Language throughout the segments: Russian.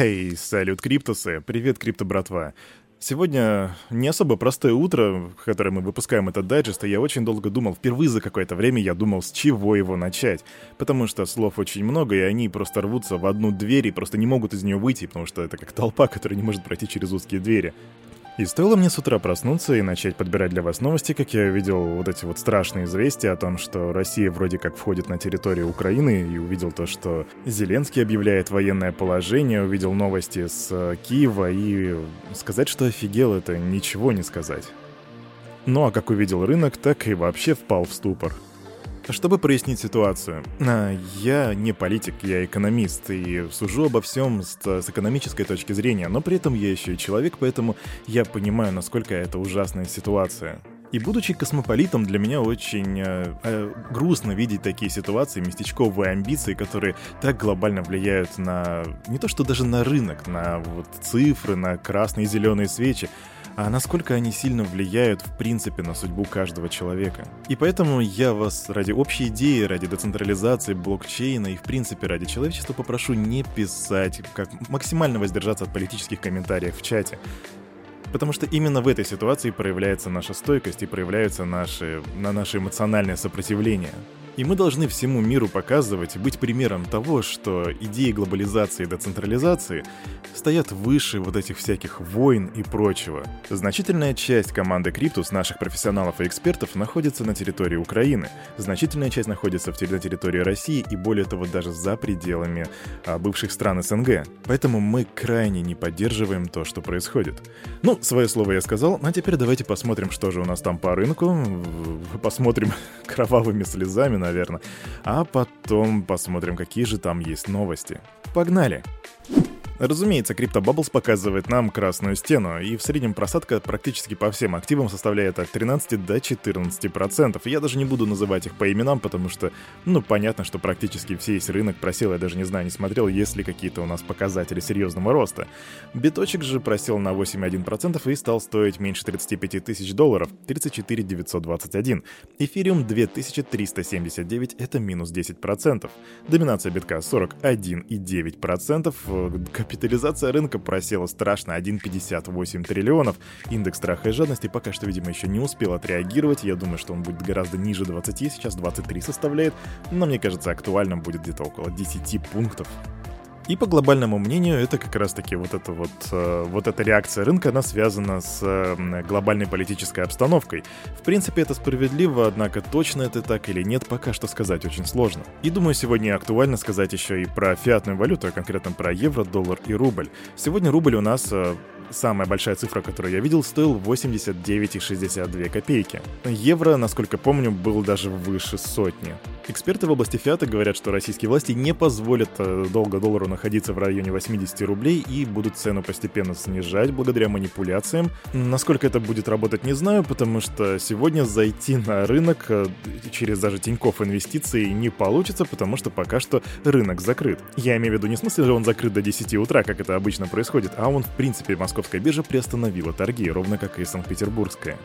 Эй, салют, Криптусы! Привет, Крипто братва! Сегодня не особо простое утро, в которое мы выпускаем этот дайджест, и я очень долго думал, впервые за какое-то время я думал, с чего его начать. Потому что слов очень много, и они просто рвутся в одну дверь и просто не могут из нее выйти, потому что это как толпа, которая не может пройти через узкие двери. И стоило мне с утра проснуться и начать подбирать для вас новости, как я увидел вот эти вот страшные известия о том, что Россия вроде как входит на территорию Украины, и увидел то, что Зеленский объявляет военное положение, увидел новости с э, Киева, и сказать, что офигел, это ничего не сказать. Ну а как увидел рынок, так и вообще впал в ступор. Чтобы прояснить ситуацию, а, я не политик, я экономист, и сужу обо всем с, с экономической точки зрения, но при этом я еще и человек, поэтому я понимаю, насколько это ужасная ситуация. И будучи космополитом, для меня очень э, э, грустно видеть такие ситуации, местечковые амбиции, которые так глобально влияют на не то что даже на рынок, на вот цифры, на красные и зеленые свечи, а насколько они сильно влияют в принципе на судьбу каждого человека. И поэтому я вас ради общей идеи, ради децентрализации блокчейна и в принципе ради человечества попрошу не писать, как максимально воздержаться от политических комментариев в чате. Потому что именно в этой ситуации проявляется наша стойкость и проявляется наши, на наше эмоциональное сопротивление. И мы должны всему миру показывать и быть примером того, что идеи глобализации и децентрализации стоят выше вот этих всяких войн и прочего. Значительная часть команды Криптус, наших профессионалов и экспертов, находится на территории Украины. Значительная часть находится в, на территории России и более того даже за пределами а, бывших стран СНГ. Поэтому мы крайне не поддерживаем то, что происходит. Ну, свое слово я сказал, а теперь давайте посмотрим, что же у нас там по рынку. Посмотрим кровавыми слезами, наверное. А потом посмотрим, какие же там есть новости. Погнали! Разумеется, CryptoBubbles показывает нам красную стену, и в среднем просадка практически по всем активам составляет от 13 до 14%. Я даже не буду называть их по именам, потому что, ну, понятно, что практически весь рынок просел, я даже не знаю, не смотрел, есть ли какие-то у нас показатели серьезного роста. Биточек же просел на 8,1% и стал стоить меньше 35 тысяч долларов, 34 921. Эфириум 2379, это минус 10%. Доминация битка 41,9%, Капитализация рынка просела страшно 1,58 триллионов. Индекс страха и жадности пока что, видимо, еще не успел отреагировать. Я думаю, что он будет гораздо ниже 20, сейчас 23 составляет. Но мне кажется, актуально будет где-то около 10 пунктов. И по глобальному мнению, это как раз-таки вот эта вот, э, вот эта реакция рынка, она связана с глобальной политической обстановкой. В принципе, это справедливо, однако точно это так или нет, пока что сказать очень сложно. И думаю, сегодня актуально сказать еще и про фиатную валюту, а конкретно про евро, доллар и рубль. Сегодня рубль у нас э, Самая большая цифра, которую я видел, стоил 89,62 копейки. Евро, насколько помню, был даже выше сотни. Эксперты в области фиата говорят, что российские власти не позволят э, долго доллару находиться в районе 80 рублей и будут цену постепенно снижать благодаря манипуляциям. Насколько это будет работать, не знаю, потому что сегодня зайти на рынок э, через даже Тинькофф инвестиции не получится, потому что пока что рынок закрыт. Я имею в виду не в смысле, что он закрыт до 10 утра, как это обычно происходит, а он в принципе московская биржа приостановила торги, ровно как и Санкт-Петербургская.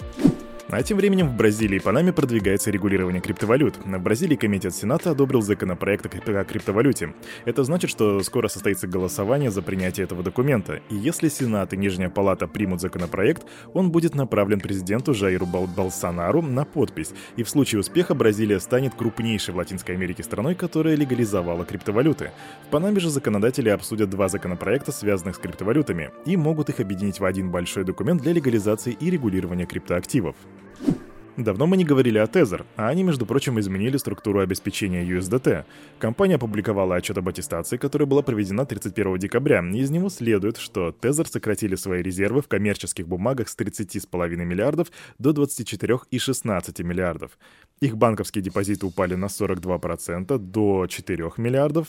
А тем временем в Бразилии и Панаме продвигается регулирование криптовалют. В Бразилии комитет Сената одобрил законопроект о криптовалюте. Это значит, что скоро состоится голосование за принятие этого документа. И если Сенат и Нижняя Палата примут законопроект, он будет направлен президенту Жаиру Бол Болсонару на подпись. И в случае успеха Бразилия станет крупнейшей в Латинской Америке страной, которая легализовала криптовалюты. В Панаме же законодатели обсудят два законопроекта, связанных с криптовалютами, и могут их объединить в один большой документ для легализации и регулирования криптоактивов. Давно мы не говорили о Tether, а они, между прочим, изменили структуру обеспечения USDT. Компания опубликовала отчет об аттестации, которая была проведена 31 декабря. Из него следует, что Tether сократили свои резервы в коммерческих бумагах с 30,5 миллиардов до 24,16 миллиардов. Их банковские депозиты упали на 42% до 4 миллиардов.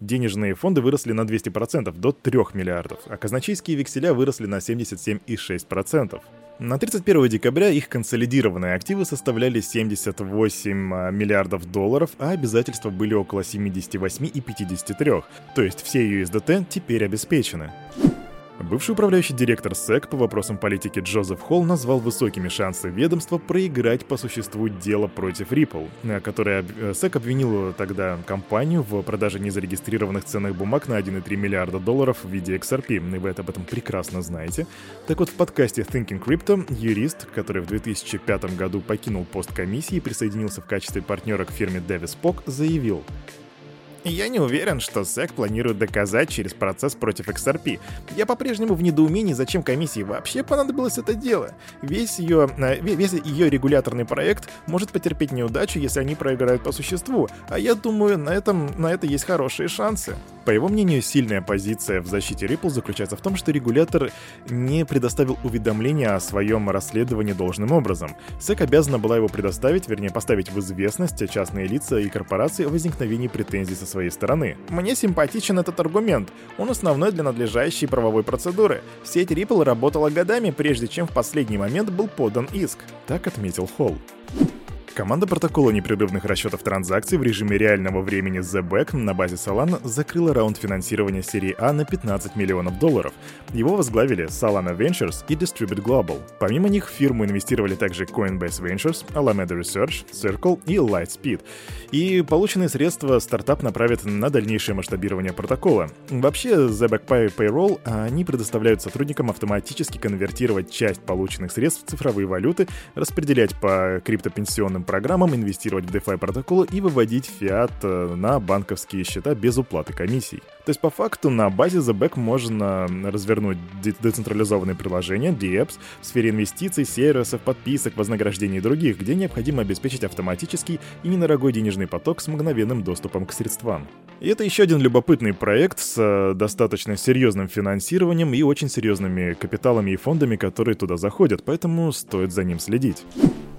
Денежные фонды выросли на 200% до 3 миллиардов, а казначейские векселя выросли на 77,6%. На 31 декабря их консолидированные активы составляли 78 а, миллиардов долларов, а обязательства были около 78 и 53. То есть все USDT теперь обеспечены. Бывший управляющий директор СЭК по вопросам политики Джозеф Холл назвал высокими шансы ведомства проиграть по существу дело против Ripple, э, которое э, СЭК обвинил тогда компанию в продаже незарегистрированных ценных бумаг на 1,3 миллиарда долларов в виде XRP, и вы об этом прекрасно знаете. Так вот, в подкасте Thinking Crypto юрист, который в 2005 году покинул пост комиссии и присоединился в качестве партнера к фирме Davis Polk, заявил, я не уверен, что SEC планирует доказать через процесс против XRP. Я по-прежнему в недоумении, зачем комиссии вообще понадобилось это дело. Весь ее, э, весь ее регуляторный проект может потерпеть неудачу, если они проиграют по существу, а я думаю, на, этом, на это есть хорошие шансы. По его мнению, сильная позиция в защите Ripple заключается в том, что регулятор не предоставил уведомления о своем расследовании должным образом. SEC обязана была его предоставить, вернее поставить в известность частные лица и корпорации о возникновении претензий со своей стороны. Мне симпатичен этот аргумент. Он основной для надлежащей правовой процедуры. Сеть Ripple работала годами, прежде чем в последний момент был подан иск. Так отметил Холл. Команда протокола непрерывных расчетов транзакций в режиме реального времени ZBack на базе Solana закрыла раунд финансирования серии А на 15 миллионов долларов. Его возглавили Solana Ventures и Distribute Global. Помимо них в фирму инвестировали также Coinbase Ventures, Alameda Research, Circle и Lightspeed. И полученные средства стартап направит на дальнейшее масштабирование протокола. Вообще, ZBack Pay Payroll они предоставляют сотрудникам автоматически конвертировать часть полученных средств в цифровые валюты, распределять по криптопенсионным инвестиционным программам инвестировать в DeFi протоколы и выводить фиат э, на банковские счета без уплаты комиссий. То есть по факту на базе TheBack можно развернуть децентрализованные приложения, DApps, в сфере инвестиций, сервисов, подписок, вознаграждений и других, где необходимо обеспечить автоматический и недорогой денежный поток с мгновенным доступом к средствам. И это еще один любопытный проект с э, достаточно серьезным финансированием и очень серьезными капиталами и фондами, которые туда заходят, поэтому стоит за ним следить.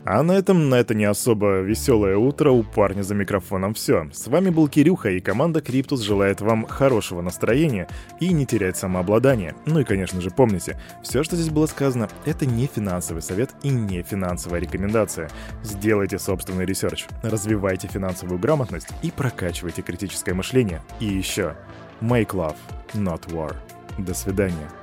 А на этом, на это не особо веселое утро у парня за микрофоном все. С вами был Кирюха, и команда Криптус желает вам хорошего настроения и не терять самообладание. Ну и, конечно же, помните, все, что здесь было сказано, это не финансовый совет и не финансовая рекомендация. Сделайте собственный research, развивайте финансовую грамотность и прокачивайте критическое мышление. И еще, make love, not war. До свидания.